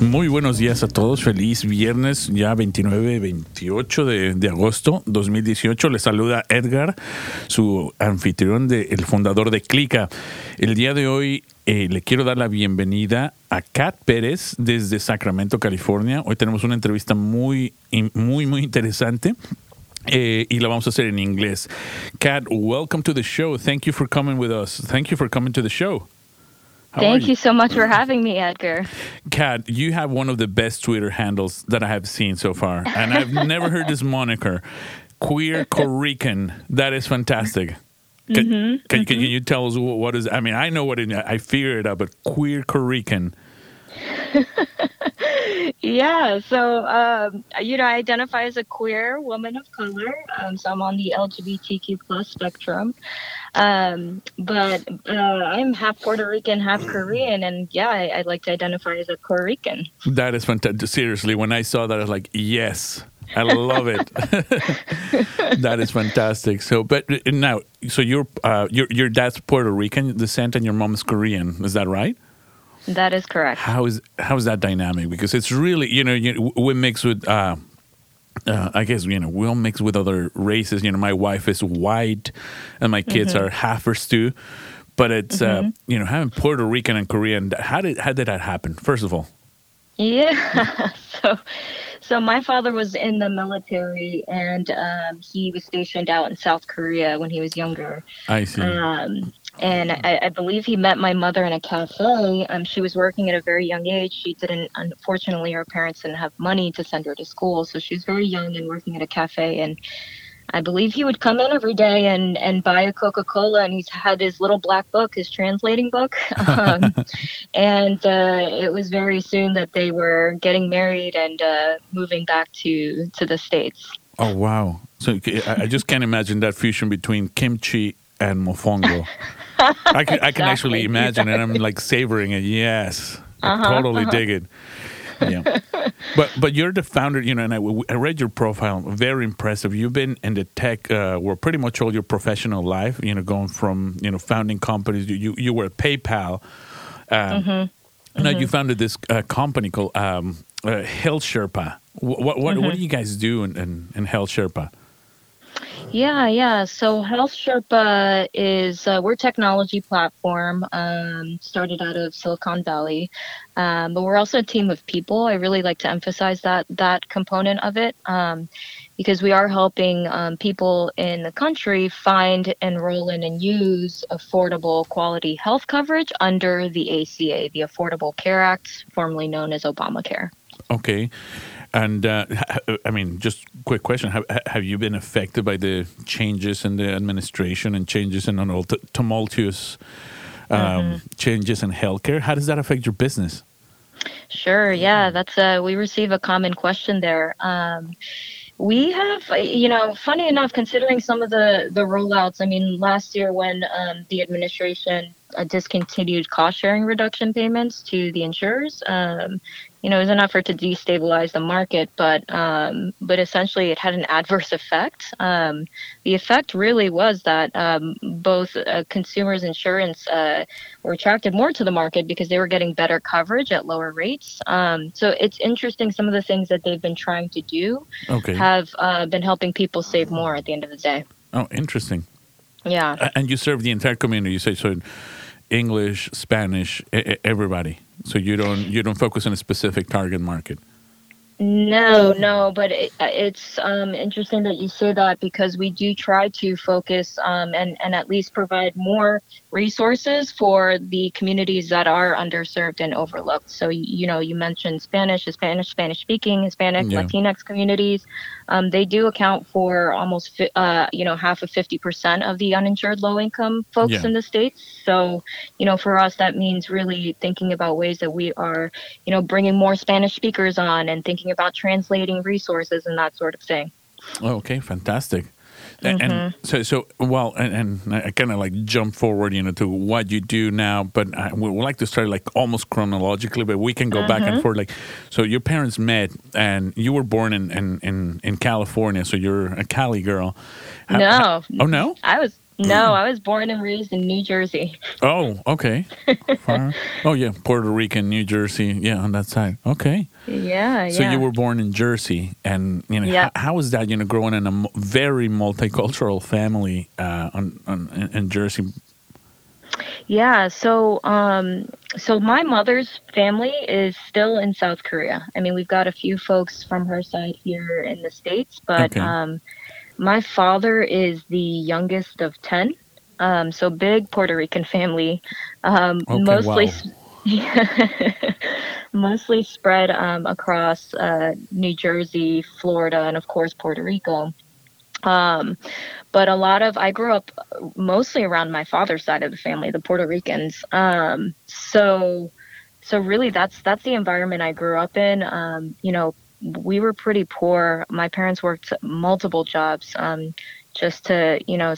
Muy buenos días a todos. Feliz viernes, ya 29-28 de, de agosto 2018. Les saluda Edgar, su anfitrión, de, el fundador de Clica. El día de hoy eh, le quiero dar la bienvenida a Kat Pérez desde Sacramento, California. Hoy tenemos una entrevista muy, muy, muy interesante. Eh, y la vamos a hacer en inglés. Kat, welcome to the show. Thank you for coming with us. Thank you for coming to the show. How Thank you so much for having me, Edgar. Kat, you have one of the best Twitter handles that I have seen so far, and I've never heard this moniker, Queer Corican. That is fantastic. Can, can, can you tell us what, what is? I mean, I know what it. I figured it out, but Queer Corican. Yeah, so um, you know, I identify as a queer woman of color. Um, so I'm on the LGBTQ plus spectrum. Um, but uh, I'm half Puerto Rican, half Korean, and yeah, I, I'd like to identify as a Corican. That is fantastic. Seriously, when I saw that, I was like, yes. I love it. that is fantastic. So, but uh, now, so your uh, your your dad's Puerto Rican descent and your mom's Korean. Is that right? That is correct. how is how is that dynamic? Because it's really you know you, we mix with uh, uh, I guess you know we'll mix with other races. You know, my wife is white, and my kids are halfers too. But it's uh, you know having Puerto Rican and Korean. How did how did that happen? First of all, Yeah. so, so my father was in the military, and um, he was stationed out in South Korea when he was younger. I see. Um, and I, I believe he met my mother in a cafe. Um, she was working at a very young age. She didn't, unfortunately, her parents didn't have money to send her to school, so she was very young and working at a cafe. And I believe he would come in every day and and buy a Coca Cola, and he's had his little black book, his translating book. Um, and uh, it was very soon that they were getting married and uh, moving back to to the states. oh wow! So I, I just can't imagine that fusion between kimchi and mofongo. I can I can actually imagine it. I'm like savoring it. Yes, I Uh-huh, totally dig it. Yeah, but but you're the founder, you know, and I, I read your profile. Very impressive. You've been in the tech, uh, pretty much all your professional life. You know, going from you know founding companies. You you, you were at PayPal. Um, Now you founded this uh, company called um, uh, Health Sherpa. What what, what, what do you guys do in, in, in Health Sherpa? Yeah, yeah. So Health Sherpa is uh, we're technology platform um, started out of Silicon Valley, um, but we're also a team of people. I really like to emphasize that that component of it um, because we are helping um, people in the country find, enroll in, and use affordable quality health coverage under the ACA, the Affordable Care Act, formerly known as Obamacare. Okay. And uh, I mean, just quick question: Have have you been affected by the changes in the administration and changes in all t- tumultuous um, changes in healthcare? How does that affect your business? Sure. Yeah, that's uh we receive a common question there. Um, we have, you know, funny enough, considering some of the the rollouts. I mean, last year when um, the administration discontinued cost sharing reduction payments to the insurers, um, you know, it was an effort to destabilize the market, but um, but essentially it had an adverse effect. Um, the effect really was that um, both uh, consumers insurance uh, were attracted more to the market because they were getting better coverage at lower rates. Um, so it's interesting some of the things that they've been trying to do Okay. have uh, been helping people save more at the end of the day. oh, interesting. Yeah. And you serve the entire community. You say so, English, Spanish, everybody. So you don't you don't focus on a specific target market. No, no, but it, it's um, interesting that you say that because we do try to focus um, and, and at least provide more resources for the communities that are underserved and overlooked. So, you know, you mentioned Spanish, Spanish, Spanish speaking, Hispanic, Yeah. Latinx communities. Um, they do account for almost, fi- uh, you know, half of 50% of the uninsured low income folks Yeah. in the States. So, you know, for us, that means really thinking about ways that we are, you know, bringing more Spanish speakers on and thinking about translating resources and that sort of thing. Oh, okay, fantastic. Mm-hmm. And so, so well, and, and I kind of like jump forward, you know, to what you do now. But I would like to start like almost chronologically, but we can go back Mm-hmm. and forth. Like, so your parents met, and you were born in in in, in California, so you're a Cali girl. No. oh no. I was no, I was born and raised in New Jersey. Oh, okay. Far- oh yeah, Puerto Rican, New Jersey, yeah, on that side. Okay. Yeah, So yeah. you were born in Jersey, and you know Yeah. how, how is that? You know, growing in a very multicultural family uh, on, on in, in Jersey. Yeah, so um so my mother's family is still in South Korea. I mean, we've got a few folks from her side here in the states, but Okay. um my father is the youngest of 10. Um so big Puerto Rican family. Um Okay, mostly wow. mostly spread um across uh New Jersey, Florida, and of course Puerto Rico. Um, but a lot of I grew up mostly around my father's side of the family, the Puerto Ricans. Um, so so really that's that's the environment I grew up in. Um, you know, we were pretty poor. My parents worked multiple jobs um, just to you know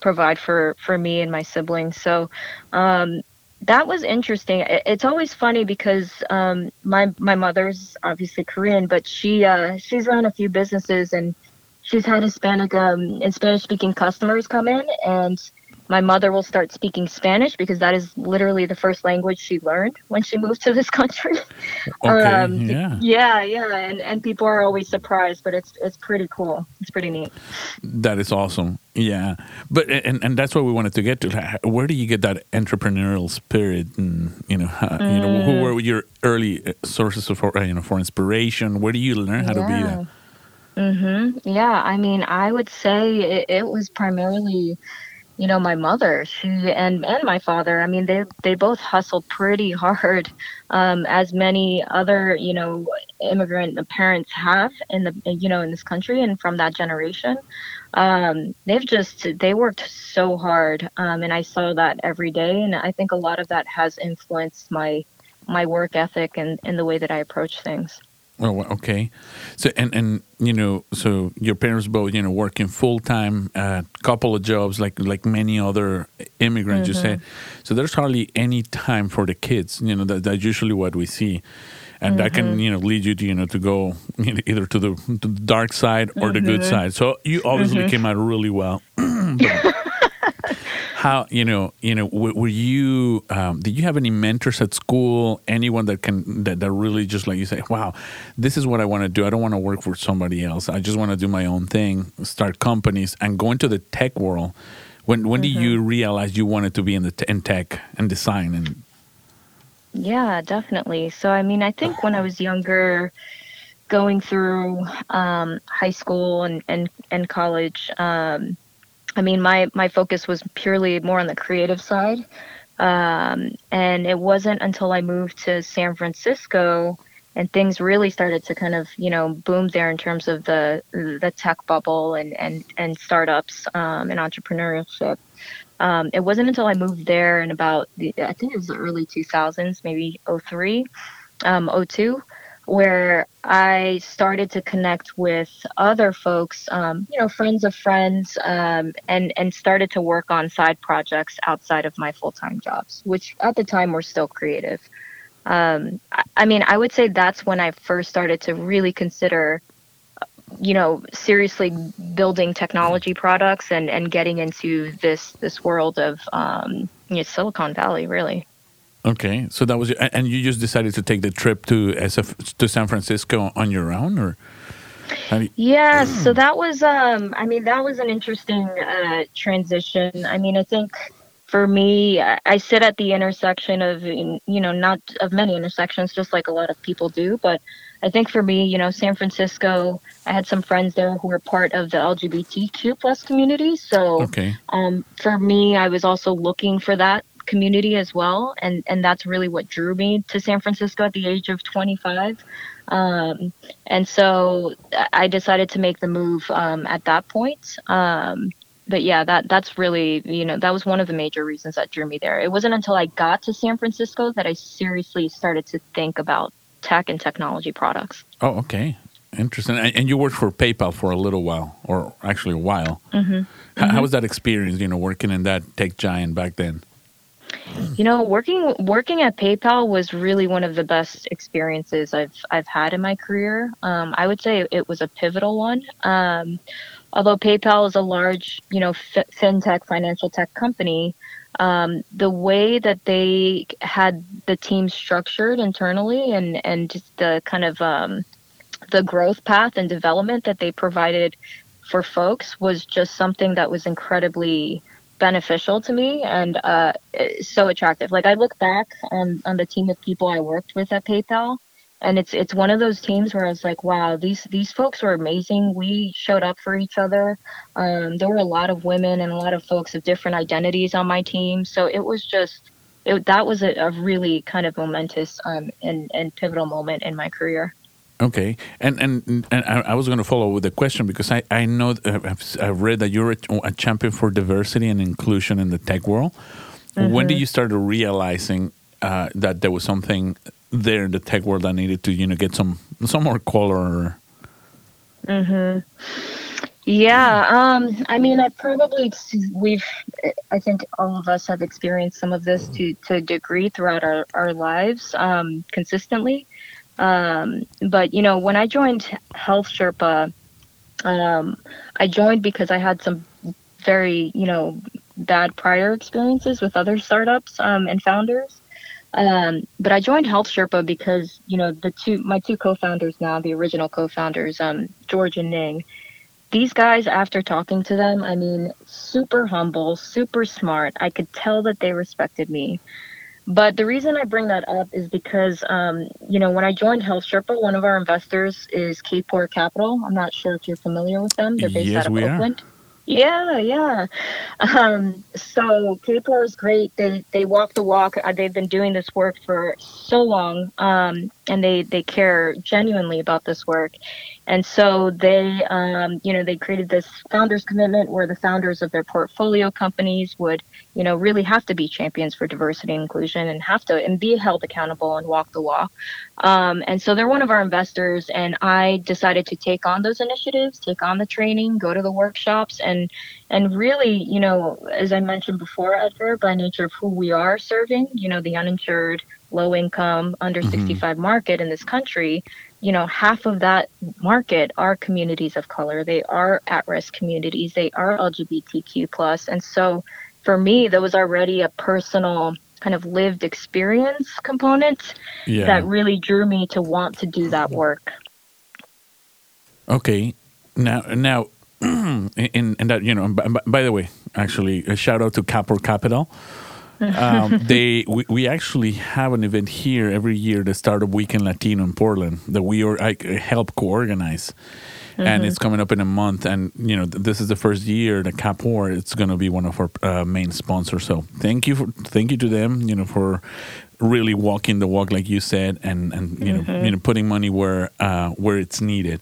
provide for for me and my siblings. So um, that was interesting. It- It's always funny because um, my my mother's obviously Korean, but she uh, she's run a few businesses and she's had Hispanic um, and Spanish speaking customers come in, and my mother will start speaking Spanish because that is literally the first language she learned when she moved to this country. Okay, Um, yeah, yeah, yeah, and, and people are always surprised, but it's it's pretty cool. It's pretty neat. that is awesome. Yeah, but and and that's what we wanted to get to. Where do you get that entrepreneurial spirit? And you know, how, you know, Mm. who were your early uh, sources of uh, you know for inspiration? Where do you learn how to be that? Mm-hmm. Yeah, I mean, I would say it, it was primarily, you know, my mother. She and and my father. I mean, they they both hustled pretty hard, um, as many other you know immigrant parents have in the you know in this country and from that generation. Um, they've just they worked so hard, um, and I saw that every day. And I think a lot of that has influenced my my work ethic and, and the way that I approach things. Oh, well, okay. So and and you know, so your parents both you know working full time, uh, couple of jobs like like many other immigrants. You said, mm-hmm. so there's hardly any time for the kids. You know, that, that's usually what we see, and that can mm-hmm. you know lead you to you know to go either to the, to the dark side or the good mm-hmm. side. So you obviously came out really well. But how you know you know were, were you um, did you have any mentors at school? Anyone that can that, that really just like you say wow this is what i want to do. I don't want to work for somebody else. I just want to do my own thing start companies and go into the tech world. When when did you realize you wanted to be in the t- in tech and design and Yeah, definitely. So, I mean, I think when I was younger, going through um, high school and, and, and college, um, I mean, my, my focus was purely more on the creative side. Um, and it wasn't until I moved to San Francisco and things really started to kind of, you know, boom there in terms of the, the tech bubble and, and, and startups um, and entrepreneurship um, it wasn't until I moved there in about the, I think it was the early 2000s, maybe 03, um, 02, where I started to connect with other folks, um, you know, friends of friends, um, and and started to work on side projects outside of my full time jobs, which at the time were still creative. Um, I, I mean, I would say that's when I first started to really consider you know seriously building technology products and and getting into this this world of um you know, silicon valley really okay so that was your- and you just decided to take the trip to SF, to san francisco on your own or how do you, yeah so that was um i mean that was an interesting uh transition i mean i think for me, I sit at the intersection of, you know, not of many intersections, just like a lot of people do. But I think for me, you know, San Francisco, I had some friends there who were part of the LGBTQ plus community. So Okay. um, for me, I was also looking for that community as well, and and that's really what drew me to San Francisco at the age of 25. Um, and so I decided to make the move um, at that point. Um, but yeah, that that's really you know that was one of the major reasons that drew me there. It wasn't until I got to San Francisco that I seriously started to think about tech and technology products. Oh, okay. Interesting. And, and you worked for PayPal for a little while, or actually a while. Mm-hmm. How, how was that experience? You know, working in that tech giant back then. You know, working working at PayPal was really one of the best experiences I've I've had in my career. Um, I would say it was a pivotal one. Um, although PayPal is a large, you know, f- fintech financial tech company, um, the way that they had the team structured internally and and just the kind of um, the growth path and development that they provided for folks was just something that was incredibly beneficial to me and uh, so attractive. Like I look back on, on the team of people I worked with at PayPal, and it's it's one of those teams where I was like, wow, these these folks were amazing. We showed up for each other. Um, there were a lot of women and a lot of folks of different identities on my team, so it was just it, that was a, a really kind of momentous um, and, and pivotal moment in my career. Okay, and and, and I, was going to follow with a question because I I know uh, I've, I've read that you're a, a champion for diversity and inclusion in the tech world. When did you start realizing uh, that there was something there in the tech world that needed to you know get some some more color? Yeah, um, I mean, I probably we've I think all of us have experienced some of this to to a degree throughout our our lives um, consistently. Um, but you know, when I joined Health Sherpa, um, I joined because I had some very you know bad prior experiences with other startups um, and founders. Um, but I joined Health Sherpa because you know the two my two co-founders now, the original co-founders, um, George and Ning. These guys, after talking to them, I mean, super humble, super smart. I could tell that they respected me. But the reason I bring that up is because, um, you know, when I joined Health Sherpa, one of our investors is Kapor Capital. I'm not sure if you're familiar with them. They're based Yes, out of we are. Oakland. Yeah, yeah. Um, so Kapor is great. They they walk the walk. Uh, they've been doing this work for so long, um, and they they care genuinely about this work. And so they, um, you know, they created this founders commitment where the founders of their portfolio companies would, you know, really have to be champions for diversity and inclusion and have to and be held accountable and walk the walk. Um, and so they're one of our investors, and I decided to take on those initiatives, take on the training, go to the workshops, and and really, you know, as I mentioned before, Edgar, by nature of who we are serving, you know, the uninsured, low income, under 65 market in this country, you know, half of that market are communities of color. They are at risk communities. They are LGBTQ plus, and so for me, there was already a personal kind of lived experience component Yeah. that really drew me to want to do that mm-hmm. work. Okay. Now, now, in, in that, you know, by, by the way, actually, a shout out to Kapor Capital. Um, they we, we actually have an event here every year, the Startup Weekend Latino in Portland, that we are, I help co-organize, and it's coming up in a month. And you know, th- this is the first year that Kapor it's going to be one of our uh, main sponsors. So thank you for thank you to them, you know, for really walking the walk, like you said, and and you know, you know, putting money where uh, where it's needed.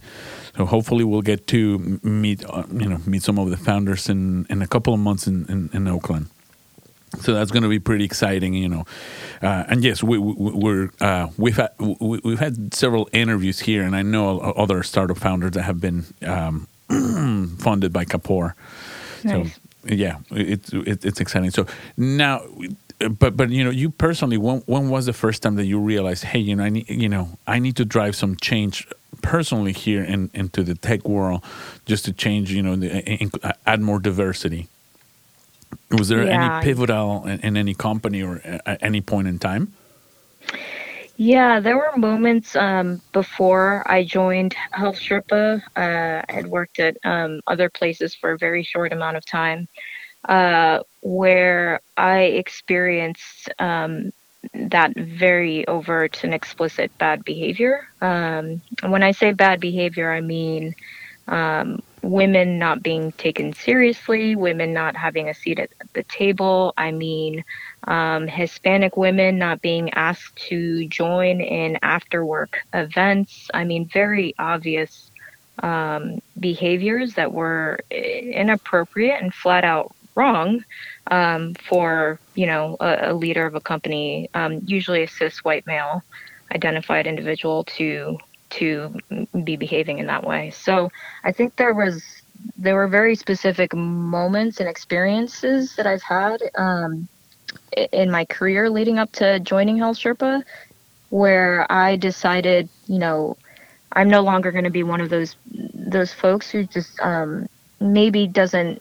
So hopefully we'll get to meet uh, you know meet some of the founders in in a couple of months in in, in Oakland. So that's going to be pretty exciting, you know. Uh, and yes, we, we, we're uh, we've had we, we've had several interviews here, and I know other startup founders that have been um, funded by Kapor. Nice. So yeah, it's it, it's exciting. So now, but but you know, you personally, when when was the first time that you realized, hey, you know, I need you know, I need to drive some change personally here in into the tech world, just to change, you know, the, in, add more diversity. Was there Yeah. any pivotal in, in any company or at any point in time? Yeah, there were moments um, before I joined Health Sherpa. Uh, I had worked at um, other places for a very short amount of time. Uh, where I experienced um, that very overt and explicit bad behavior. Um, when I say bad behavior, I mean um, women not being taken seriously, women not having a seat at the table. I mean, um, Hispanic women not being asked to join in after work events. I mean, very obvious um, behaviors that were inappropriate and flat out wrong um, for you know a, a, leader of a company, um, usually a cis white male identified individual, to to be behaving in that way. So I think there was there were very specific moments and experiences that I've had um, in my career leading up to joining Health Sherpa, where I decided, you know, I'm no longer going to be one of those those folks who just um, maybe doesn't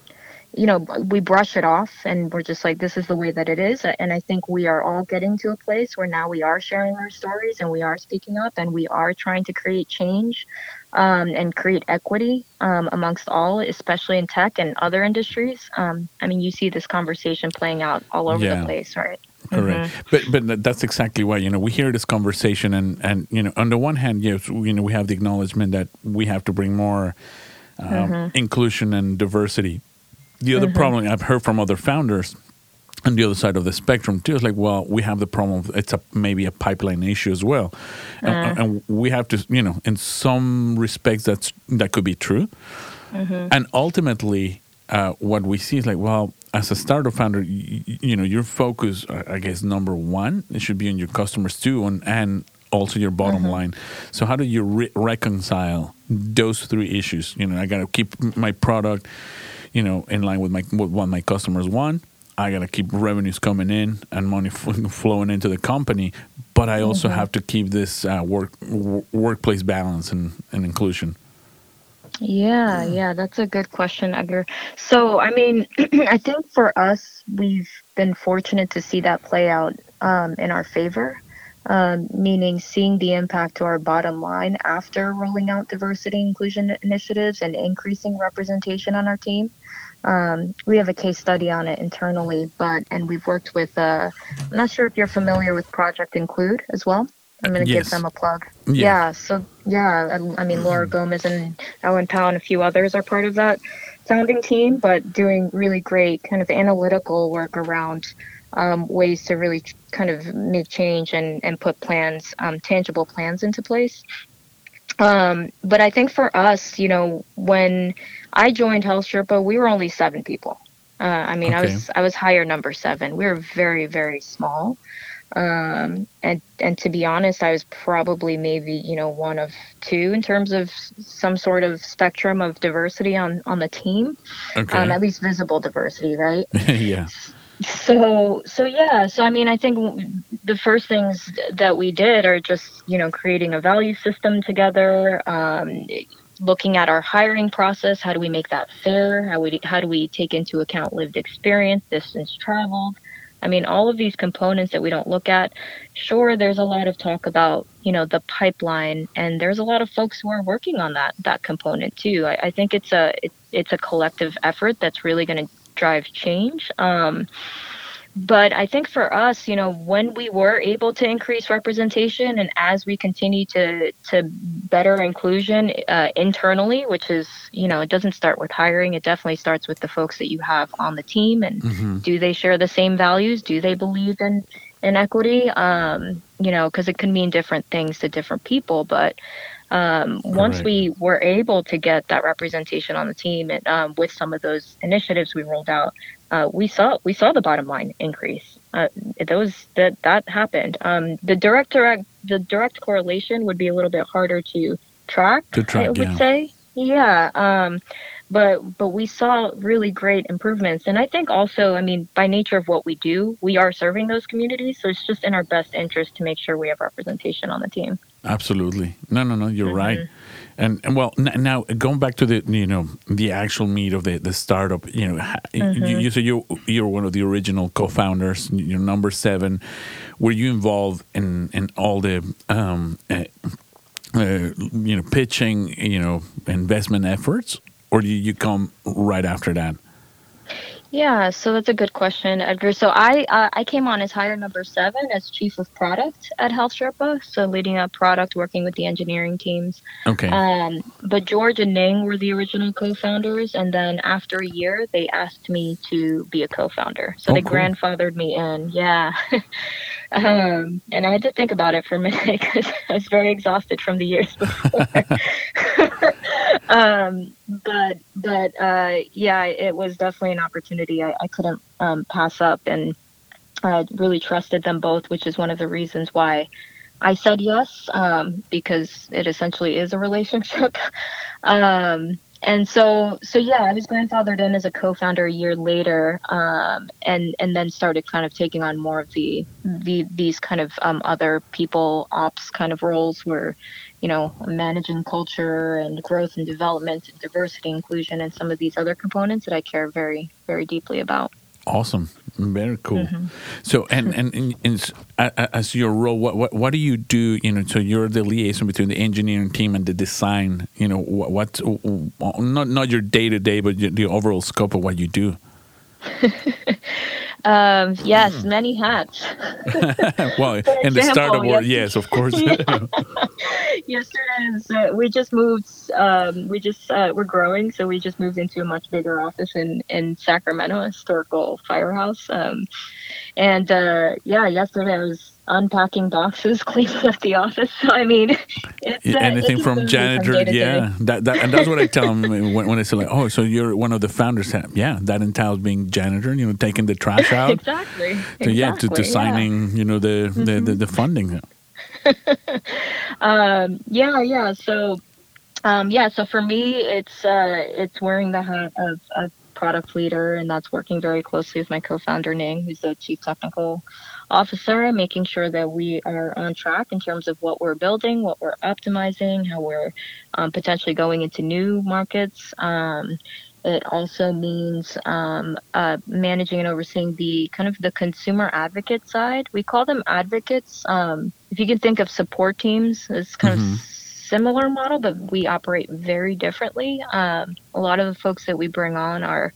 you know, we brush it off and we're just like, this is the way that it is. And I think we are all getting to a place where now we are sharing our stories and we are speaking up and we are trying to create change um, and create equity um, amongst all, especially in tech and other industries. Um, I mean, you see this conversation playing out all over yeah. the place, right? Correct, mm-hmm. but but that's exactly why you know we hear this conversation and and you know on the one hand yes you know we have the acknowledgement that we have to bring more um, mm-hmm. inclusion and diversity the other mm-hmm. problem I've heard from other founders on the other side of the spectrum too is like, well, we have the problem. Of, it's a maybe a pipeline issue as well, and, and, we have to, you know, in some respects that's that could be true, mm-hmm. and ultimately, uh, what we see is like, well, as a startup founder, you, you, know, your focus, I guess, number one, it should be on your customers too, and and also your bottom mm-hmm. line. So how do you re- reconcile those three issues? You know, I got to keep my product you know, in line with my with what my customers want. I gotta keep revenues coming in and money f- flowing into the company, but I also mm-hmm. have to keep this uh, work w- workplace balance and, and inclusion. Yeah, yeah, that's a good question, Edgar. So, I mean, I think for us, we've been fortunate to see that play out um, in our favor um, meaning seeing the impact to our bottom line after rolling out diversity inclusion initiatives and increasing representation on our team. Um, we have a case study on it internally, but and we've worked with. Uh, I'm not sure if you're familiar with Project Include as well. I'm going to yes. give them a plug. Yeah. yeah so yeah, I, I mean Laura mm-hmm. Gomez and Ellen Pao and a few others are part of that founding team, but doing really great kind of analytical work around um, ways to really kind of make change and, and put plans, um, tangible plans into place. Um, but I think for us, you know, when I joined Health Sherpa, we were only seven people. Uh, I mean, okay. I was I was hire number seven. We were very very small, um, and and to be honest, I was probably maybe you know one of two in terms of some sort of spectrum of diversity on on the team, okay. um, at least visible diversity, right? yeah so so yeah. So i mean i think the first things that we did are just you know creating a value system together um, looking at our hiring process. How do we make that fair? How we how do we take into account lived experience distance traveled? I mean all of these components that we don't look at sure there's a lot of talk about you know the pipeline and there's a lot of folks who are working on that that component too. I, I think it's a it, it's a collective effort that's really going to drive change. Um, but I think for us, you know, when we were able to increase representation and as we continue to to better inclusion uh, internally, which is, you know, it doesn't start with hiring. It definitely starts with the folks that you have on the team and mm-hmm. do they share the same values? Do they believe in in equity? Um, you know, because it can mean different things to different people, but um, once right. we were able to get that representation on the team and um, with some of those initiatives we rolled out, uh, we saw we saw the bottom line increase. Uh, those that that happened. Um, the direct direct the direct correlation would be a little bit harder to track. To track, I would yeah. say, yeah. Um, but but we saw really great improvements and i think also i mean by nature of what we do we are serving those communities so it's just in our best interest to make sure we have representation on the team absolutely no no no you're mm-hmm. right and, and well now going back to the you know the actual meat of the, the startup you know mm-hmm. you, you said you you're one of the original co-founders you're number seven were you involved in in all the um, uh, uh, you know pitching you know investment efforts or do you come right after that? Yeah, so that's a good question, Edgar. So I uh, I came on as hire number seven as chief of product at Health Sherpa, so leading up product, working with the engineering teams. Okay. Um, but George and Ning were the original co-founders, and then after a year, they asked me to be a co-founder. So Oh, they cool. grandfathered me in. Yeah. um, and I had to think about it for a minute because I was very exhausted from the years before. um, but but uh, yeah, it was definitely an opportunity I, I couldn't um, pass up, and I really trusted them both, which is one of the reasons why I said yes, um, because it essentially is a relationship. and so so yeah, I was grandfathered in as a co-founder a year later, um, and and then started kind of taking on more of the the these kind of um, other people ops kind of roles where you know, managing culture and growth and development, and diversity, inclusion, and some of these other components that I care very, very deeply about. Awesome. Very cool. Mm-hmm. So, and and, and, and s- a- a- as your role, what, what what do you do? You know, so you're the liaison between the engineering team and the design. You know, what, what not not your day to day, but the overall scope of what you do. Um, yes, many hats. well, in the startup world, yes. yes, of course. Yesterday, is, uh, we just moved. Um, we just uh, we're growing, so we just moved into a much bigger office in in Sacramento, a historical firehouse. Um, and uh, yeah, yesterday I was unpacking boxes, cleaning up the office. So I mean, it's, uh, anything from janitor, day. yeah, that, that and that's what I tell them when, when they say like, oh, so you're one of the founders. Yeah, that entails being janitor, you know, taking the trash out. Exactly. to, yeah, to, to exactly, yeah. Mm-hmm. signing, you know, the, the, the, the funding. Um, yeah, yeah. So, um, yeah. So for me, it's uh, it's wearing the hat of, of product leader, and that's working very closely with my co-founder Ning, who's the chief technical officer, making sure that we are on track in terms of what we're building, what we're optimizing, how we're um, potentially going into new markets. Um, it also means um, uh, managing and overseeing the kind of the consumer advocate side. We call them advocates. Um, if you can think of support teams, it's kind Mhm. of similar model, but we operate very differently. Um, a lot of the folks that we bring on are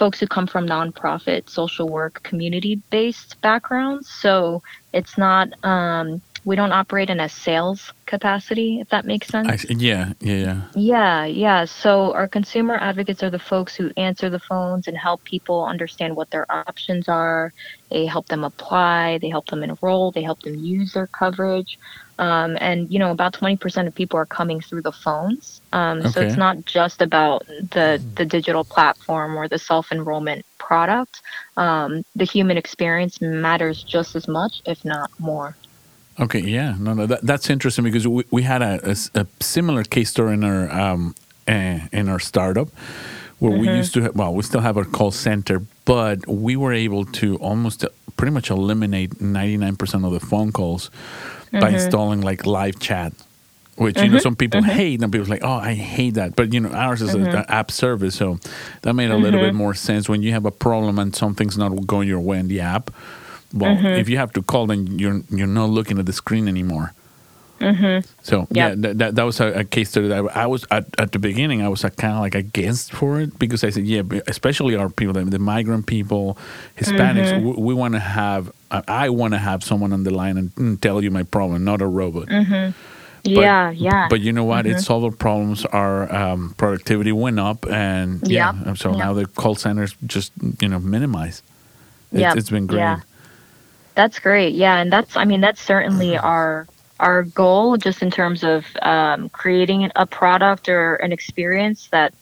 folks who come from nonprofit, social work, community-based backgrounds. So it's not um, we don't operate in a sales capacity, if that makes sense. I, yeah, yeah, yeah. Yeah, yeah. So our consumer advocates are the folks who answer the phones and help people understand what their options are. They help them apply, they help them enroll, they help them use their coverage. Um, and you know, about twenty percent of people are coming through the phones. Um, So it's not just about the the digital platform or the self enrollment product. Um, the human experience matters just as much, if not more. Okay, yeah, no, no, that, that's interesting because we, we had a a similar case story in our um, uh, in our startup where we used to have, well, we still have our call center, but we were able to almost uh, pretty much eliminate ninety nine percent of the phone calls by mm-hmm. installing like live chat. Which you know mm-hmm. some people mm-hmm. hate, and people's like, "Oh, I hate that." But you know, ours is an app service, so that made a little bit more sense. When you have a problem and something's not going your way in the app, well, if you have to call, then you're you're not looking at the screen anymore. Mm-hmm. So yeah, that, that, that was a, a case study that I, I was at, at the beginning. I was kind of like against for it because I said, yeah, especially our people, the, the migrant people, Hispanics, Mm-hmm. we, we want to have. I, want to have someone on the line and, and tell you my problem, not a robot. Mm-hmm. But- yeah, yeah. But you know what? It solved mm-hmm. problems. Our um, productivity went up, and yeah. Yep. So Yep. now the call centers just you know minimize. It's, Yep. it's been great. Yeah. That's great. Yeah, and that's I mean that's certainly our our goal just in terms of um, creating a product or an experience that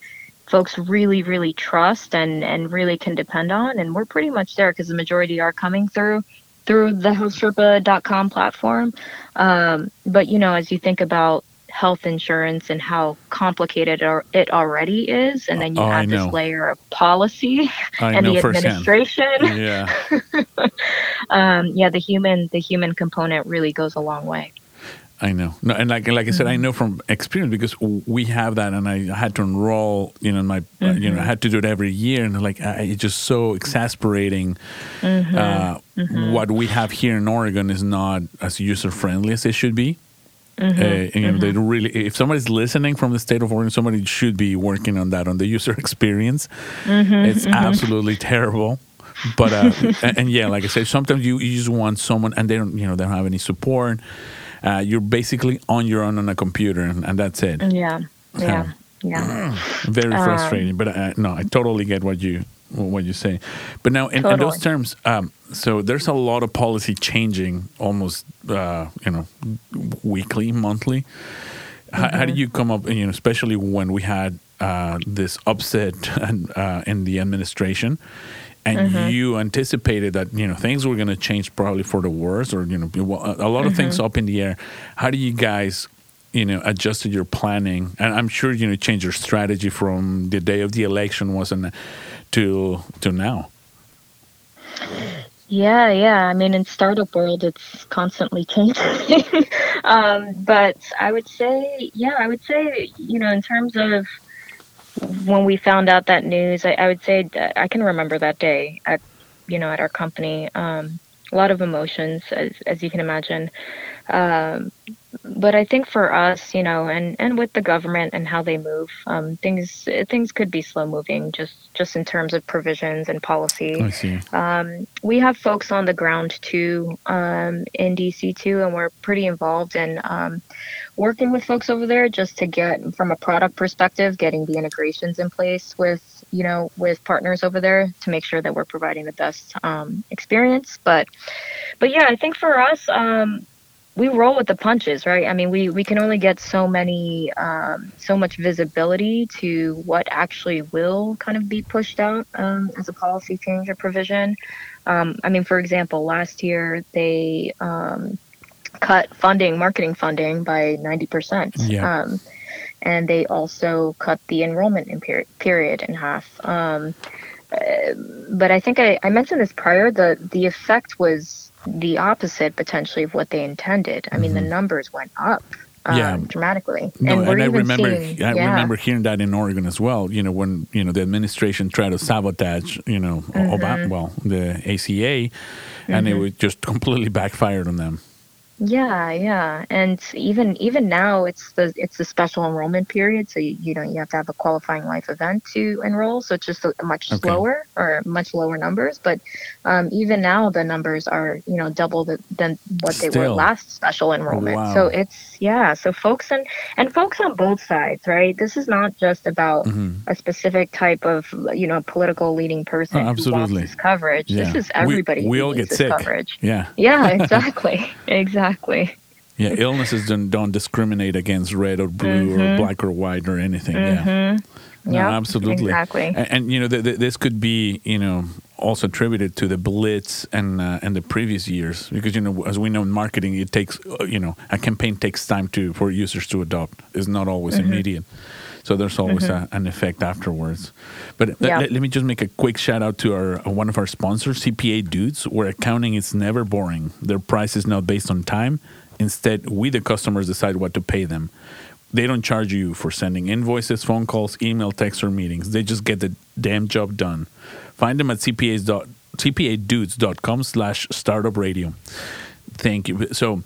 folks really really trust and and really can depend on and we're pretty much there because the majority are coming through through the healthsherpa.com platform um, but you know as you think about health insurance and how complicated it already is and then you Oh, add this layer of policy I and the firsthand. administration Yeah. um, yeah, the human the human component really goes a long way. I know. No, and like like I said, I Mm-hmm. know from experience because we have that, and I had to enroll. You know, in my uh, you know, I had to do it every year, and like I, it's just so exasperating. Mm-hmm. Uh, What we have here in Oregon is not as user friendly as it should be. Uh, and, you know, they really, if somebody's listening from the state of Oregon, somebody should be working on that on the user experience. it's absolutely terrible. But uh, and, and yeah, like I said, sometimes you, you just want someone, and they don't, you know, they don't have any support. Uh, you're basically on your own on a computer, and, and that's it. Yeah. Yeah. Yeah. Very Um, frustrating, but uh, no, I totally get what you what you say. But now, in, in those terms, um, so there's a lot of policy changing almost, uh, you know, weekly, monthly. How, how do you come up, you know, especially when we had uh, this upset and, uh, in the administration, and mm-hmm. you anticipated that you know things were going to change probably for the worse, or you know, a lot of things mm-hmm. up in the air. How do you guys? you know adjusted your planning and i'm sure you know changed your strategy from the day of the election wasn't uh, to to now Yeah, yeah. I mean, in startup world, it's constantly changing. um, but I would say, yeah, I would say, you know, in terms of when we found out that news, I, I would say I can remember that day at, you know, at our company. Um, a lot of emotions, as as you can imagine. Um, but I think for us, you know, and and with the government and how they move, um, things things could be slow moving, just just in terms of provisions and policy. i see Um, we have folks on the ground too um, in DC too, and we're pretty involved in um, working with folks over there just to get from a product perspective, getting the integrations in place with you know with partners over there to make sure that we're providing the best um, experience. But but yeah, I think for us. We roll with the punches, right? I mean, we, we can only get so many, um, so much visibility to what actually will kind of be pushed out um, as a policy change or provision. Um, I mean, for example, last year they um, cut funding, marketing funding by 90%. Yeah. Um, and they also cut the enrollment in period, period in half. Um, uh, but I think I, I mentioned this prior. The the effect was the opposite potentially of what they intended. I mean, the numbers went up um, Mm-hmm. Yeah. dramatically, no, and and, I remember, seeing. I yeah. remember hearing that in Oregon as well. You know, when you know the administration tried to sabotage, you know, Obama, Mm-hmm. well, the ACA, and it was just completely backfired on them. Yeah, yeah, and even even now it's the it's the special enrollment period, so you, you know you have to have a qualifying life event to enroll, so it's just a, much Okay. slower or much lower numbers. But um, even now the numbers are you know double the, than what they were last special enrollment. Wow. So it's yeah, so folks and and folks on both sides, right? This is not just about Mhm. a specific type of you know political leading person Oh, absolutely. this coverage. Yeah. This is We- everybody. we who all get sick. Coverage. Yeah, Yeah, exactly, exactly. yeah. Illnesses don't don't discriminate against red or blue or black or white or anything. Yeah. No, Mm-hmm. Yep, absolutely. exactly. And, and you know, th- th- this could be, you know, also attributed to the blitz and uh, and the previous years because you know, as we know in marketing, it takes, uh, you know, a campaign takes time to for users to adopt. It's not always Mm-hmm. immediate. So there's always a, an effect afterwards. But let- Yeah. let, let me just make a quick shout out to our uh, one of our sponsors, CPA Dudes, where accounting is never boring. Their price is not based on time. Instead, we the customers decide what to pay them. They don't charge you for sending invoices, phone calls, email, texts, or meetings. They just get the damn job done. Find them at cpas dot, cpadudes.com slash startup radio. Thank you. So,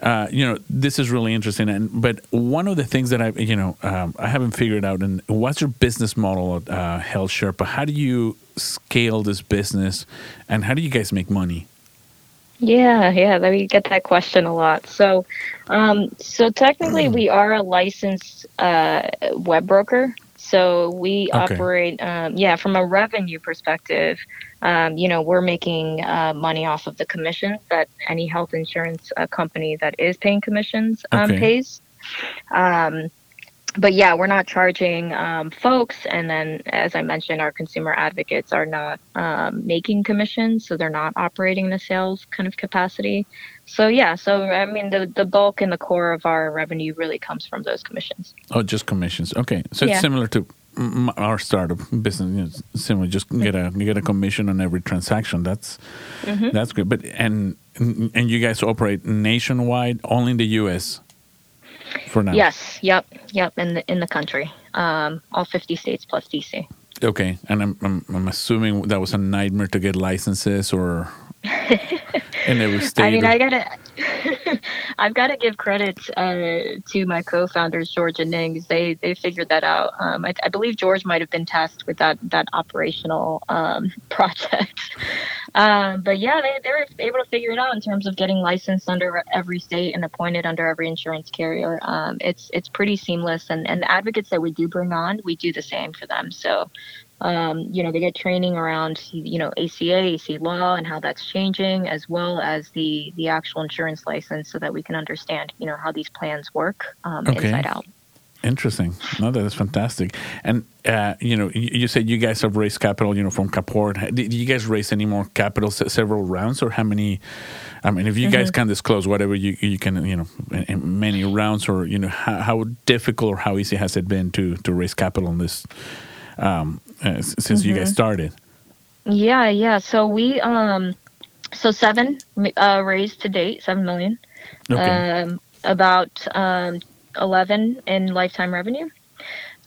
uh, you know, this is really interesting. And but one of the things that I, you know, um, I haven't figured out. And what's your business model at uh, Health Sherpa? How do you scale this business, and how do you guys make money? Yeah, yeah, that we get that question a lot. So, um, so technically, we are a licensed uh, web broker. So we Okay. operate, um, yeah, from a revenue perspective. Um, you know, we're making uh, money off of the commissions that any health insurance uh, company that is paying commissions um, Okay. pays. But yeah, we're not charging um, folks. And then, as I mentioned, our consumer advocates are not um, making commissions, so they're not operating the sales kind of capacity. So yeah, so I mean, the the bulk and the core of our revenue really comes from those commissions. Oh, just commissions. Okay, so it's similar to our startup business. You similar, just get a you get a commission on every transaction. That's Mm-hmm. that's good. But and and you guys operate nationwide, only in the U.S. for now. Yes, yep, yep, in the in the country, um, all fifty states plus DC. Okay, and I'm, I'm I'm assuming that was a nightmare to get licenses or in every state. I mean, or- I gotta. I've got to give credit uh, to my co-founders George and Nings. They they figured that out. Um, I, I, believe George might have been tasked with that that operational um, project. Um, but yeah, they, they were able to figure it out in terms of getting licensed under every state and appointed under every insurance carrier. Um, it's it's pretty seamless, and and the advocates that we do bring on, we do the same for them. So um, you know, they get training around, you know, ACA, AC law, and how that's changing, as well as the the actual insurance license, so that we can understand, you know, how these plans work um, okay. inside out. Interesting. No, that is fantastic. And uh, you know, you, you, said you guys have raised capital, you know, from Kapor. Did you guys raise any more capital, several rounds, or how many? I mean, if you mm-hmm. guys can disclose whatever you you can, you know, in many rounds, or you know, how, how difficult or how easy has it been to to raise capital in this um, uh, since mm-hmm. you guys mm-hmm. started? Yeah, yeah. So we um, so seven uh, raised to date, seven million. Okay. Um, about um, eleven in lifetime revenue.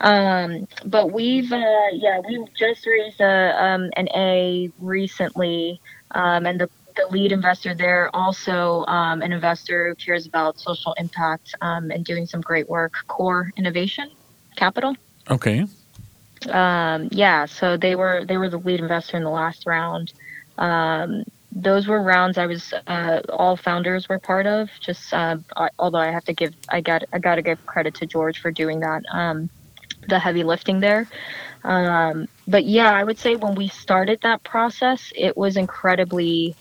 Um, but we've uh, yeah we've just raised a um, an A recently, um, and the the lead investor there also um, an investor who cares about social impact um, and doing some great work. Core Innovation Capital. Okay. Um, yeah, so they were they were the lead investor in the last round. Those were rounds I was uh, all founders were part of. Just uh, I, although I have to give I got I got to give credit to George for doing that um, the heavy lifting there. Um, but yeah, I would say when we started that process, it was incredibly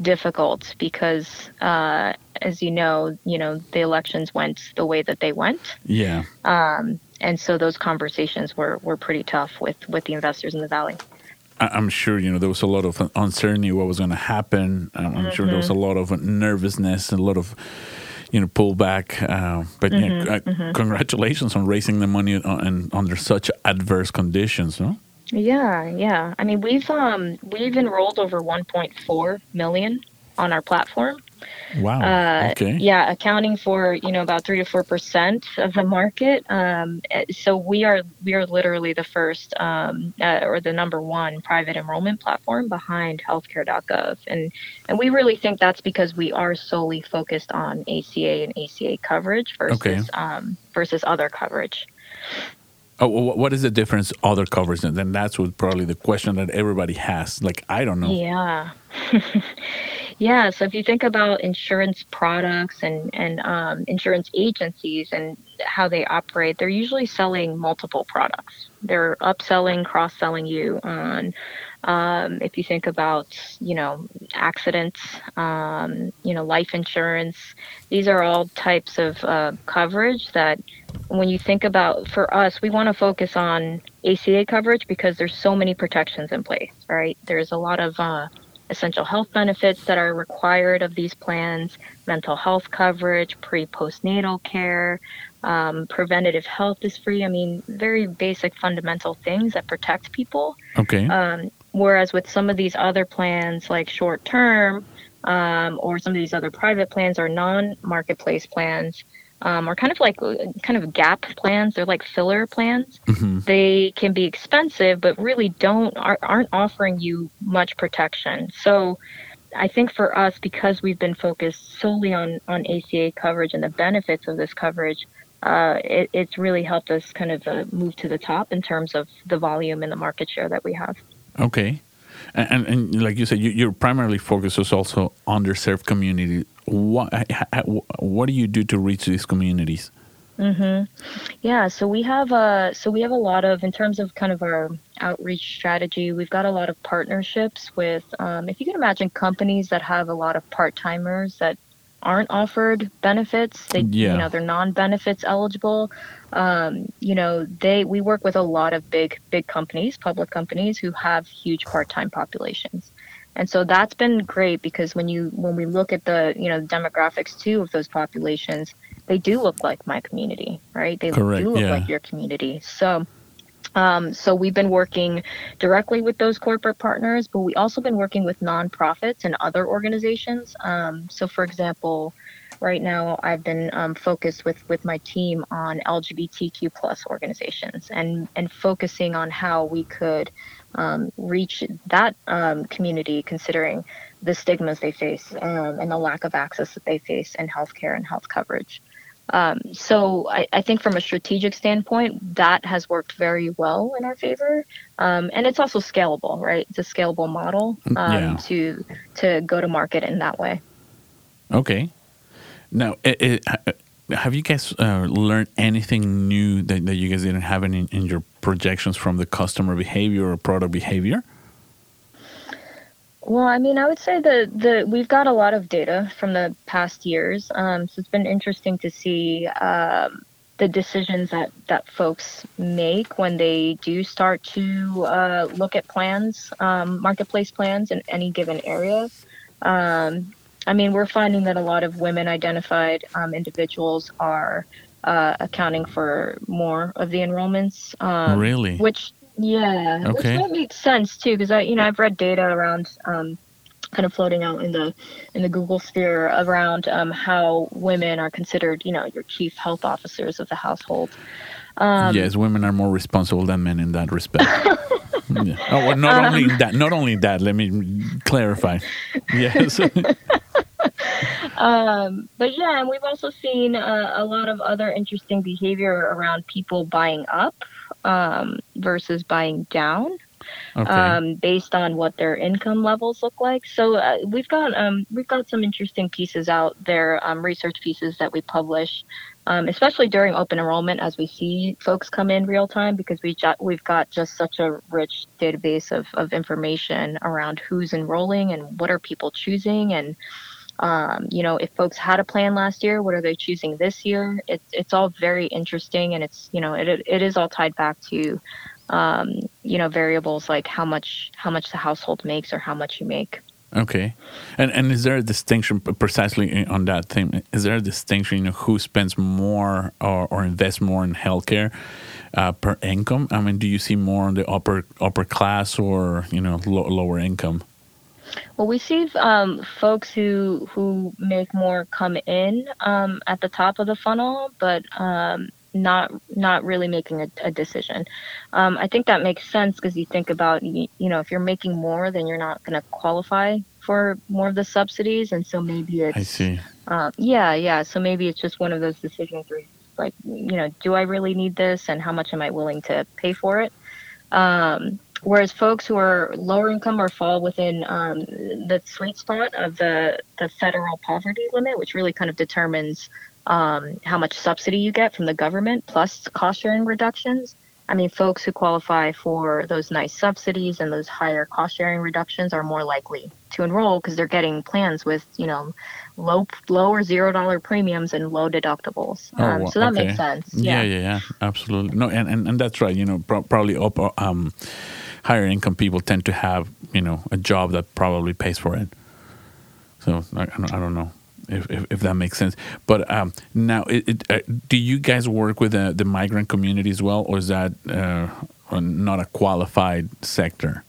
difficult because uh, as you know, you know the elections went the way that they went. Yeah. Um, and so those conversations were, were pretty tough with, with the investors in the valley. I'm sure you know there was a lot of uncertainty what was going to happen. I'm mm-hmm. sure there was a mm-hmm. lot of nervousness, a lot of you know pullback. Uh, but mm-hmm, yeah, uh, mm-hmm. congratulations on raising the money on, under such adverse conditions, no? Yeah, yeah. I mean, we've um we've enrolled over 1.4 million on our platform, Wow. Uh, okay. Yeah, accounting for you know about three to four percent of the market. Um, so we are we are literally the first um, uh, or the number one private enrollment platform behind healthcare.gov, and and we really think that's because we are solely focused on ACA and ACA coverage versus okay. um, versus other coverage. Oh, what is the difference other covers? And then that's what probably the question that everybody has. Like, I don't know. Yeah. Yeah, so if you think about insurance products and and um, insurance agencies and how they operate, they're usually selling multiple products. They're upselling, cross-selling you on. Um, if you think about, you know, accidents, um, you know, life insurance, these are all types of uh, coverage that when you think about for us we want to focus on aca coverage because there's so many protections in place right there's a lot of uh, essential health benefits that are required of these plans, mental health coverage, pre postnatal care, um, preventative health is free. I mean, very basic fundamental things that protect people. Okay. Um, whereas with some of these other plans, like short term, um, or some of these other private plans or non marketplace plans, um, are kind of like kind of gap plans. They're like filler plans. Mm-hmm. They can be expensive, but really don't aren't offering you much protection. So, I think for us, because we've been focused solely on on ACA coverage and the benefits of this coverage, uh, it, it's really helped us kind of uh, move to the top in terms of the volume and the market share that we have. Okay. And, and, like you said, you, your primarily focus is also underserved community. What what do you do to reach these communities? Mm-hmm. Yeah, so we have a so we have a lot of in terms of kind of our outreach strategy. We've got a lot of partnerships with, um, if you can imagine, companies that have a lot of part timers that aren't offered benefits. They, yeah. you know, they're non-benefits eligible. Um, you know, they we work with a lot of big big companies, public companies who have huge part-time populations. And so that's been great because when you when we look at the you know demographics too of those populations, they do look like my community, right? They Correct, do look yeah. like your community. So um, so we've been working directly with those corporate partners, but we also been working with nonprofits and other organizations. Um, so, for example, right now I've been um, focused with with my team on LGBTQ plus organizations and and focusing on how we could um, reach that um, community, considering the stigmas they face um, and the lack of access that they face in healthcare and health coverage. Um, so I, I, think from a strategic standpoint, that has worked very well in our favor, um, and it's also scalable, right? It's a scalable model Mm, um, yeah. to to go to market in that way. Okay. Now, it, it, have you guys uh, learned anything new that, that you guys didn't have in, in your projections from the customer behavior or product behavior? Well, I mean, I would say that the we've got a lot of data from the past years, um, so it's been interesting to see um, the decisions that that folks make when they do start to uh, look at plans, um, marketplace plans in any given area. Um, I mean, we're finding that a lot of women-identified um, individuals are uh, accounting for more of the enrollments. Um, Really? Which, yeah, Okay. which that makes sense too, because I, you know, I've read data around, um, kind of floating out in the in the Google sphere around um, how women are considered, you know, your chief health officers of the household. Um, yes, women are more responsible than men in that respect. yeah. Oh, well, not only Um, that. Not only that. Let me clarify. Yes. Um, but yeah, and we've also seen uh, a lot of other interesting behavior around people buying up um, versus buying down. okay. um, based on what their income levels look like. So uh, we've got um, we've got some interesting pieces out there, um, research pieces that we publish, um, especially during open enrollment as we see folks come in real time because we ju- we've got just such a rich database of, of information around who's enrolling and what are people choosing and um, you know if folks had a plan last year what are they choosing this year it's it's all very interesting and it's you know it, it is all tied back to um, you know variables like how much how much the household makes or how much you make Okay, and and is there a distinction precisely on that thing? Is there a distinction, you know, who spends more or, or invests more in healthcare uh, per income? I mean, do you see more on the upper upper class or you know lo- lower income? Well we see um, folks who who make more come in um, at the top of the funnel but um, not not really making a, a decision um, i think that makes sense because you think about you, you know if you're making more then you're not going to qualify for more of the subsidies and so maybe it's I see. Um, yeah, yeah. So maybe it's just one of those decisions where, like, you know, do I really need this, and how much am I willing to pay for it? Um, whereas folks who are lower income or fall within um, the sweet spot of the the federal poverty limit, which really kind of determines um, how much subsidy you get from the government plus cost sharing reductions. I mean, folks who qualify for those nice subsidies and those higher cost sharing reductions are more likely to enroll because they're getting plans with, you know, low, low or zero dollar premiums and low deductibles. Oh, um, so that okay. makes sense. Yeah, Yeah. yeah, yeah, absolutely. No, and, and, and that's right. You know, pro- probably up, um, higher income people tend to have you know a job that probably pays for it. So I, I, don't, know if, if, if that makes sense. But um, now, it, it, uh, do you guys work with the, the migrant community as well, or is that uh, not a qualified sector?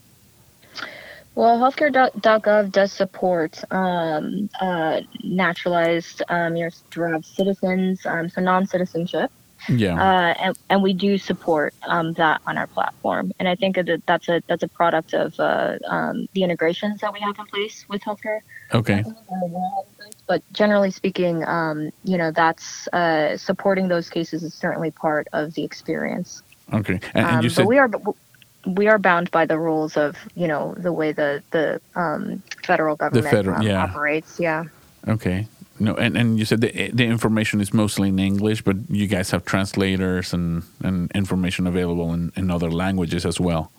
Well, healthcare.gov does support um, uh, naturalized um, you know, citizens, um, so non-citizenship. Yeah. uh, and, and we do support um, that on our platform. And I think that that's a that's a product of uh, um, the integrations that we have in place with healthcare. okay. But generally speaking, um, you know, that's uh, supporting those cases is certainly part of the experience. Okay. And, and Um, you said but we are we are bound by the rules of you know the way the the um, federal government the federal- um, yeah. operates. Yeah. okay. No, and, and you said the the information is mostly in English, but you guys have translators and, and information available in, in other languages as well.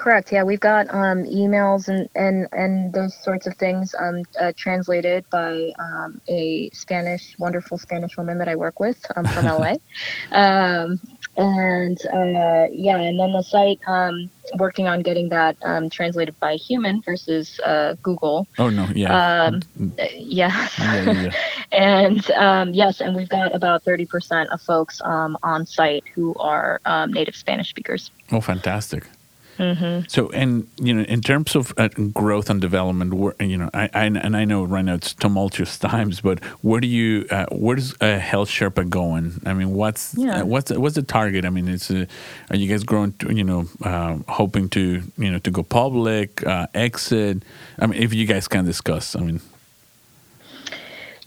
Correct. Yeah, we've got um, emails and, and, and those sorts of things um, uh, translated by um, a Spanish, wonderful Spanish woman that I work with um, from LA. um, and uh, yeah, and then the site um, working on getting that um, translated by human versus uh, Google. Oh no, yeah. Um, uh, yeah. yeah, yeah, yeah. and um, yes, and we've got about 30% of folks um, on site who are um, native Spanish speakers. Oh, fantastic. Mm-hmm. So, and you know, in terms of uh, growth and development, where, you know, I, I, and I know right now it's tumultuous times, but where do you, uh, where does uh, Health Sherpa going? I mean, what's yeah. uh, what's what's the target? I mean, it's uh, are you guys growing? To, you know, uh, hoping to you know to go public, uh, exit? I mean, if you guys can discuss, I mean.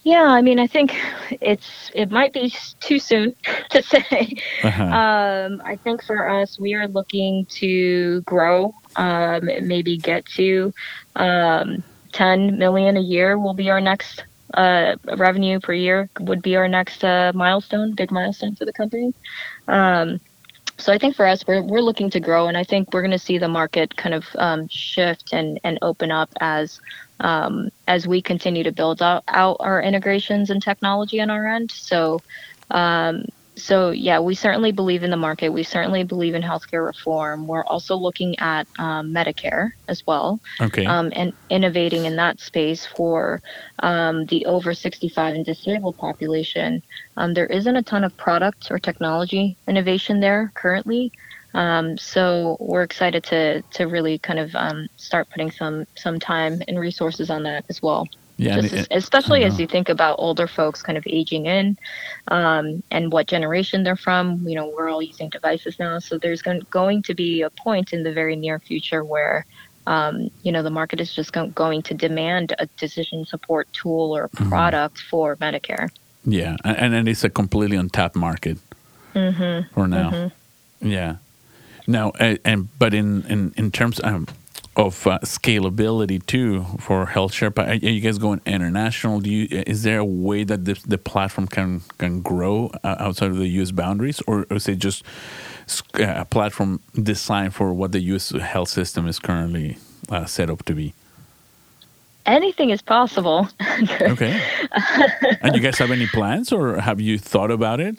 Yeah, I mean, I think it's it might be too soon to say. Uh-huh. Um, I think for us, we are looking to grow, um, maybe get to um, 10 million a year will be our next uh, revenue per year would be our next uh, milestone, big milestone for the company. Um, so I think for us, we're we're looking to grow, and I think we're going to see the market kind of um, shift and and open up as um, as we continue to build out, out our integrations and technology on our end. So, um, so yeah, we certainly believe in the market. We certainly believe in healthcare reform. We're also looking at um, Medicare as well, okay, um, and innovating in that space for um, the over 65 and disabled population. Um, there isn't a ton of product or technology innovation there currently. Um, so we're excited to to really kind of um, start putting some some time and resources on that as well. Yeah, as, especially as you think about older folks kind of aging in, um, and what generation they're from. You know, we're all using devices now, so there's going, going to be a point in the very near future where um, you know, the market is just go- going to demand a decision support tool or mm-hmm. product mm-hmm. for Medicare. Yeah, and, and it's a completely untapped market mm-hmm. for now. Mm-hmm. Yeah. Now, uh, and but in in in terms um, of uh, scalability too for Health Sherpa, are you guys going international? Do you is there a way that the, the platform can can grow uh, outside of the U.S. boundaries, or, or is it just uh, a platform designed for what the U.S. health system is currently uh, set up to be? Anything is possible. okay. and you guys have any plans, or have you thought about it?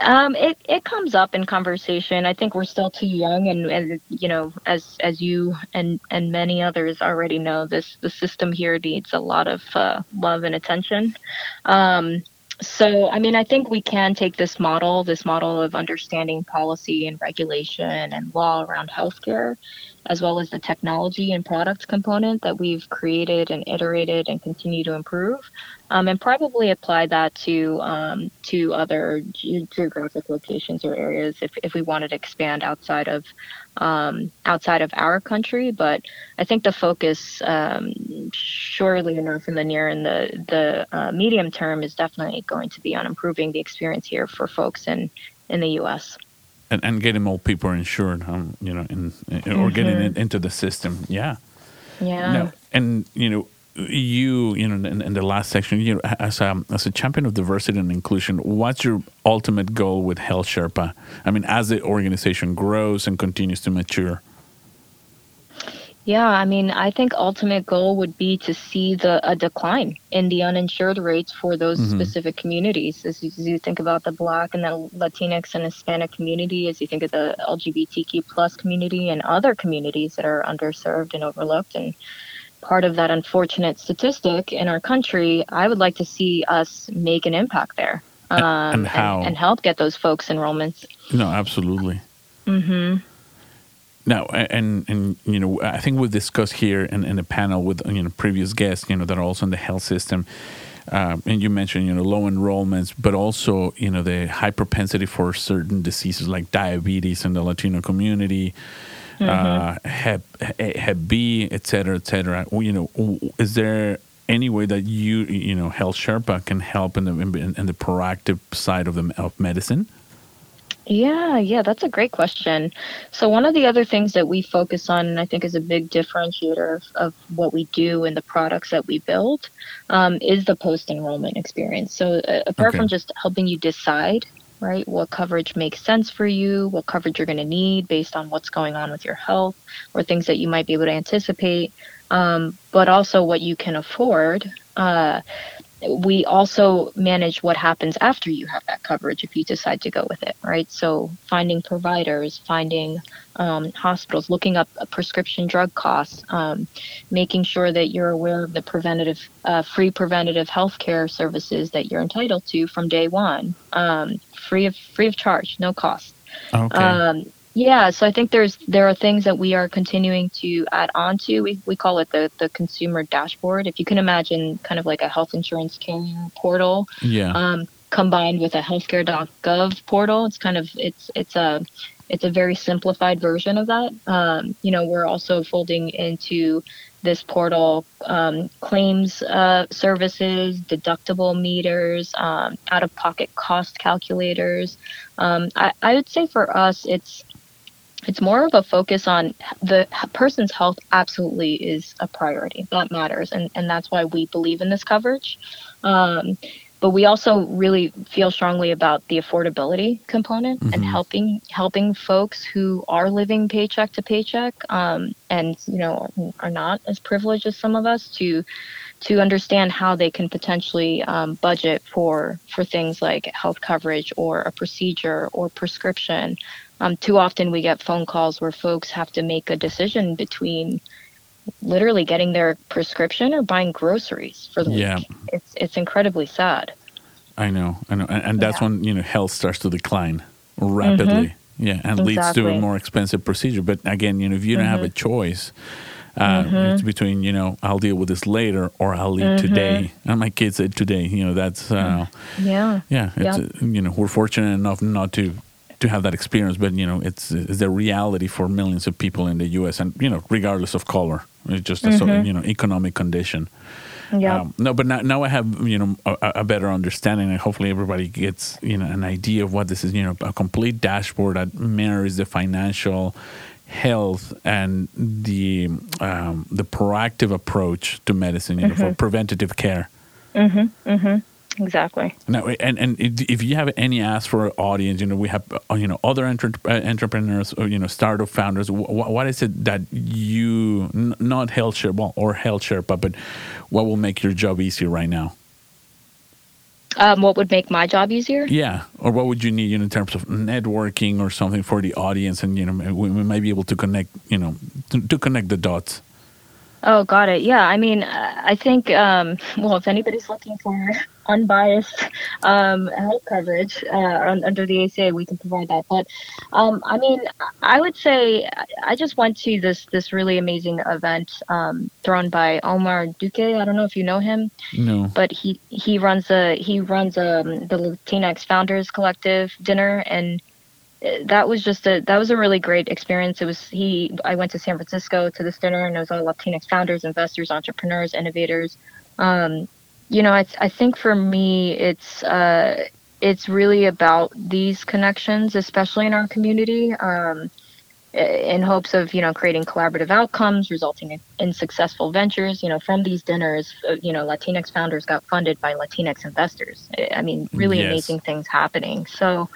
Um, it, it comes up in conversation. I think we're still too young, and, and you know, as as you and and many others already know, this the system here needs a lot of uh, love and attention. Um, so, I mean, I think we can take this model, this model of understanding policy and regulation and law around healthcare, as well as the technology and product component that we've created and iterated and continue to improve, um, and probably apply that to um, to other ge- geographic locations or areas if, if we wanted to expand outside of um, outside of our country. But I think the focus, um, surely enough, in the near and the the uh, medium term, is definitely going to be on improving the experience here for folks in in the U.S and, and getting more people insured, um, you know, in, in mm-hmm. or getting it into the system. Yeah. Yeah. Now, and you know, you you know in, in, the last section, you know, as a as a champion of diversity and inclusion, what's your ultimate goal with Health Sherpa? I mean, as the organization grows and continues to mature. Yeah, I mean, I think ultimate goal would be to see the a decline in the uninsured rates for those mm-hmm. specific communities. As you, as you, think about the Black and the Latinx and Hispanic community, as you think of the LGBTQ plus community and other communities that are underserved and overlooked, and part of that unfortunate statistic in our country, I would like to see us make an impact there um, and, how? And, and, help get those folks enrollments. No, absolutely. Mm-hmm. Now, and and you know, I think we've discussed here in, in the panel with you know previous guests, you know, that are also in the health system. Uh, and you mentioned, you know, low enrollments, but also, you know, the high propensity for certain diseases like diabetes in the Latino community, mm-hmm. uh, Hep, Hep B, et cetera, et cetera. You know, is there any way that you, you know, Health Sherpa can help in the in, in the proactive side of the of medicine? Yeah, yeah, that's a great question. So, one of the other things that we focus on, and I think is a big differentiator of, of what we do and the products that we build, um, is the post enrollment experience. So, uh, apart okay. from just helping you decide, right, what coverage makes sense for you, what coverage you're going to need based on what's going on with your health, or things that you might be able to anticipate, um, but also what you can afford. Uh, we also manage what happens after you have that coverage if you decide to go with it, right? So finding providers, finding um, hospitals, looking up prescription drug costs, um, making sure that you're aware of the preventative, uh, free preventative health care services that you're entitled to from day one, um, free of free of charge, no cost. Okay. Yeah, so I think there's there are things that we are continuing to add on to. We we call it the the consumer dashboard. If you can imagine, kind of like a health insurance carrier portal, Yeah. um, combined with a healthcare.gov portal. It's kind of it's it's a it's a very simplified version of that. Um, you know, we're also folding into this portal um, claims uh, services, deductible meters, um, out of pocket cost calculators. Um, I, I would say for us, it's it's more of a focus on the person's health absolutely is a priority. That matters and, and that's why we believe in this coverage. Um, but we also really feel strongly about the affordability component and helping helping folks who are living paycheck to paycheck um, and you know are not as privileged as some of us to to understand how they can potentially um, budget for for things like health coverage or a procedure or prescription. Um, too often we get phone calls where folks have to make a decision between literally getting their prescription or buying groceries for the Yeah. week. It's it's incredibly sad. I know, I know, and, and that's Yeah. when you know health starts to decline rapidly. Yeah, and leads to a more expensive procedure. But again, you know, if you don't have a choice, uh, it's between you know I'll deal with this later or I'll leave today. And my kids said today. You know, that's uh, Yeah. yeah. It's uh, you know we're fortunate enough not to to have that experience, but you know it's it's the reality for millions of people in the U.S. and you know regardless of color, it's just a sort of, you know economic condition. Yeah. Um, no, but now, now I have you know a, a better understanding, and hopefully everybody gets you know an idea of what this is. You know, a complete dashboard that mirrors the financial health and the um, the proactive approach to medicine. You know, for preventative care. Exactly. Now, and and if you have any ask for our audience, you know, we have uh, you know other entre- uh, entrepreneurs or you know startup founders. Wh- what is it that you n- not health share well, or health Sherpa, but what will make your job easier right now? Um, what would make my job easier? Yeah, or what would you need you know, in terms of networking or something for the audience, and you know we, we might be able to connect you know to, to connect the dots. Oh, got it. Yeah, I mean, uh, I think, um, well, if anybody's looking for unbiased um, health coverage uh, under the ACA, we can provide that. But um, I mean, I would say I just went to this this really amazing event um, thrown by Omar Duque. I don't know if you know him, No, but he he runs a he runs um, the Latinx Founders Collective dinner and uh, that was just a that was a really great experience. It was he I went to San Francisco to this dinner and it was all Latinx founders, investors, entrepreneurs, innovators. Um, you know, I I think for me it's uh, it's really about these connections, especially in our community. Um, in hopes of you know creating collaborative outcomes resulting in, in successful ventures you know from these dinners uh, you know latinx founders got funded by latinx investors i I mean really Yes. amazing things happening so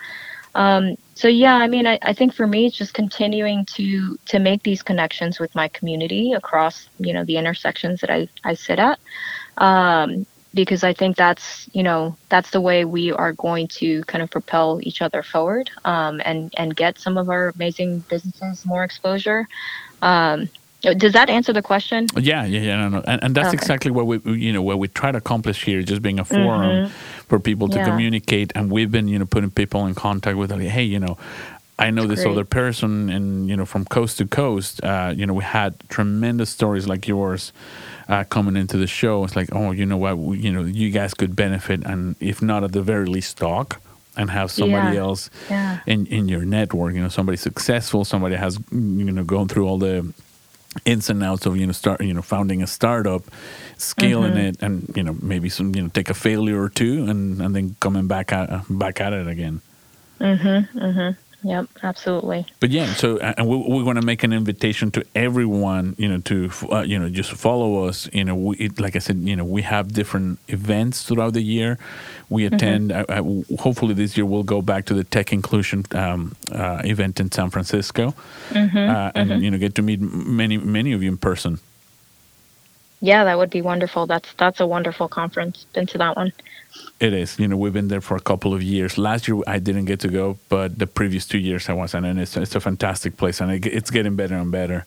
um, so yeah i mean I, I think for me it's just continuing to to make these connections with my community across you know the intersections that i i sit at um, because I think that's you know that's the way we are going to kind of propel each other forward um, and and get some of our amazing businesses more exposure. Um, does that answer the question? Yeah, yeah, yeah, no, no, and, and that's Okay. exactly what we, you know, what we try to accomplish here, just being a forum for people to Mm-hmm. Yeah. communicate, and we've been, you know, putting people in contact with, like, hey, you know, I know this great. other person, and you know, from coast to coast, uh, you know, we had tremendous stories like yours. Uh, coming into the show, it's like, oh, you know what, we, you know, you guys could benefit, and if not at the very least, talk and have somebody Yeah. else Yeah. in in your network. You know, somebody successful, somebody has you know gone through all the ins and outs of you know start you know founding a startup, scaling Mm-hmm. it, and you know maybe some you know take a failure or two, and and then coming back at back at it again. Yep, absolutely. But yeah, so and we, we're going to make an invitation to everyone, you know, to uh, you know just follow us. You know, we, it, like I said, you know, we have different events throughout the year. We attend. Uh, uh, hopefully, this year we'll go back to the Tech Inclusion um, uh, event in San Francisco, uh, and you know, get to meet many many of you in person. Yeah, that would be wonderful. That's that's a wonderful conference. Been to that one. It is. You know, we've been there for a couple of years. Last year I didn't get to go, but the previous two years I was, and it's it's a fantastic place, and it, it's getting better and better.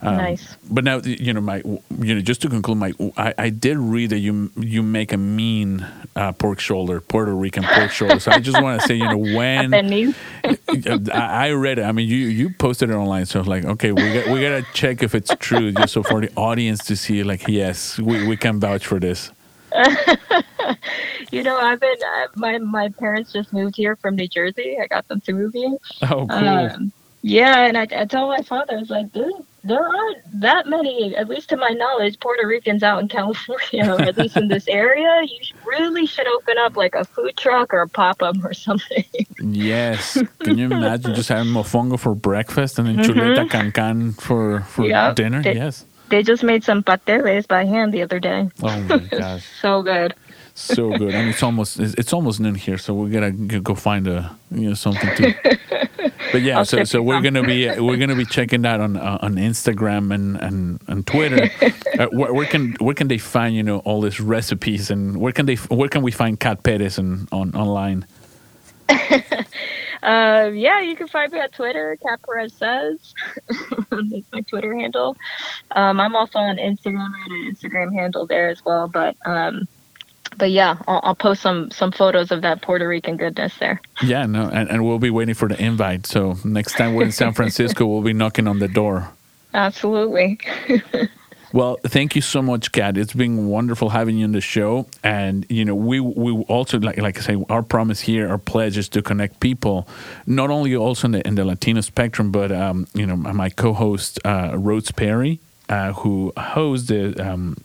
Um, nice. But now, you know, my, you know, just to conclude, my, I, I did read that you you make a mean uh, pork shoulder, Puerto Rican pork shoulder. So I just want to say, you know, when I, I read it, I mean, you you posted it online, so I was like, okay, we got we gotta check if it's true, just so for the audience to see, like, yes, we we can vouch for this. you know, I've been uh, my my parents just moved here from New Jersey. I got them to move here. Oh, cool. Um, yeah, and I, I tell my father, I was like, there, there aren't that many, at least to my knowledge, Puerto Ricans out in California, or at least in this area. You really should open up like a food truck or a pop up or something. Yes. Can you imagine just having mofongo for breakfast and then mm-hmm. chuleta cancan for, for yep. dinner? They, yes. They just made some pasteles by hand the other day. Oh my gosh. so good so good. I mean, it's almost it's almost noon here, so we gotta go find a you know something to. But yeah, so so we're gonna be we're gonna be checking that on uh, on Instagram and and, and Twitter. uh, where, where, can where can they find you know all these recipes and where can they where can we find Kat Perez and on online? Uh, yeah, you can find me on Twitter. Kat Perez says that's my Twitter handle. Um, I'm also on Instagram. I an Instagram handle there as well, but um, but yeah, I'll, I'll, post some some photos of that Puerto Rican goodness there. Yeah, no, and, and we'll be waiting for the invite. So next time we're in San Francisco, we'll be knocking on the door. Absolutely. Well, thank you so much, Kat. It's been wonderful having you on the show. And you know, we we also like like I say, our promise here, our pledge is to connect people, not only also in the in the Latino spectrum, but um, you know, my co-host uh, Rhodes Perry, uh, who hosts the um,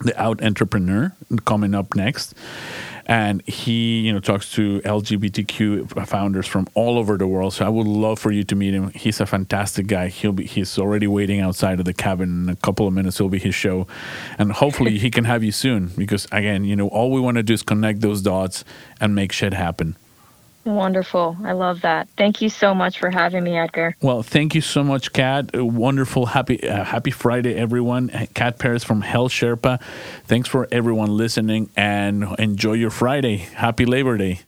the out entrepreneur coming up next and he you know talks to lgbtq founders from all over the world. So i would love for you to meet him. He's a fantastic guy. He'll be he's already waiting outside of the cabin in a couple of minutes. Will be his show. And hopefully he can have you soon because again you know all we want to do is connect those dots and make shit happen Wonderful. I love that. Thank you so much for having me, Edgar. Well, thank you so much, Kat. Wonderful. Happy uh, Happy Friday, everyone. Kat Perez from Health Sherpa. Thanks for everyone listening and enjoy your Friday. Happy Labor Day.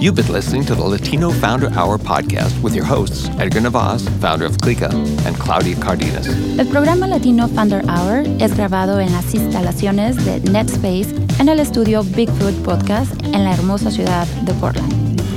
You've been listening to the Latino Founder Hour podcast with your hosts, Edgar Navas, founder of Clica, and Claudia Cardenas. El programa Latino Founder Hour es grabado en las instalaciones de NetSpace en el estudio Bigfoot Podcast en la hermosa ciudad de Portland.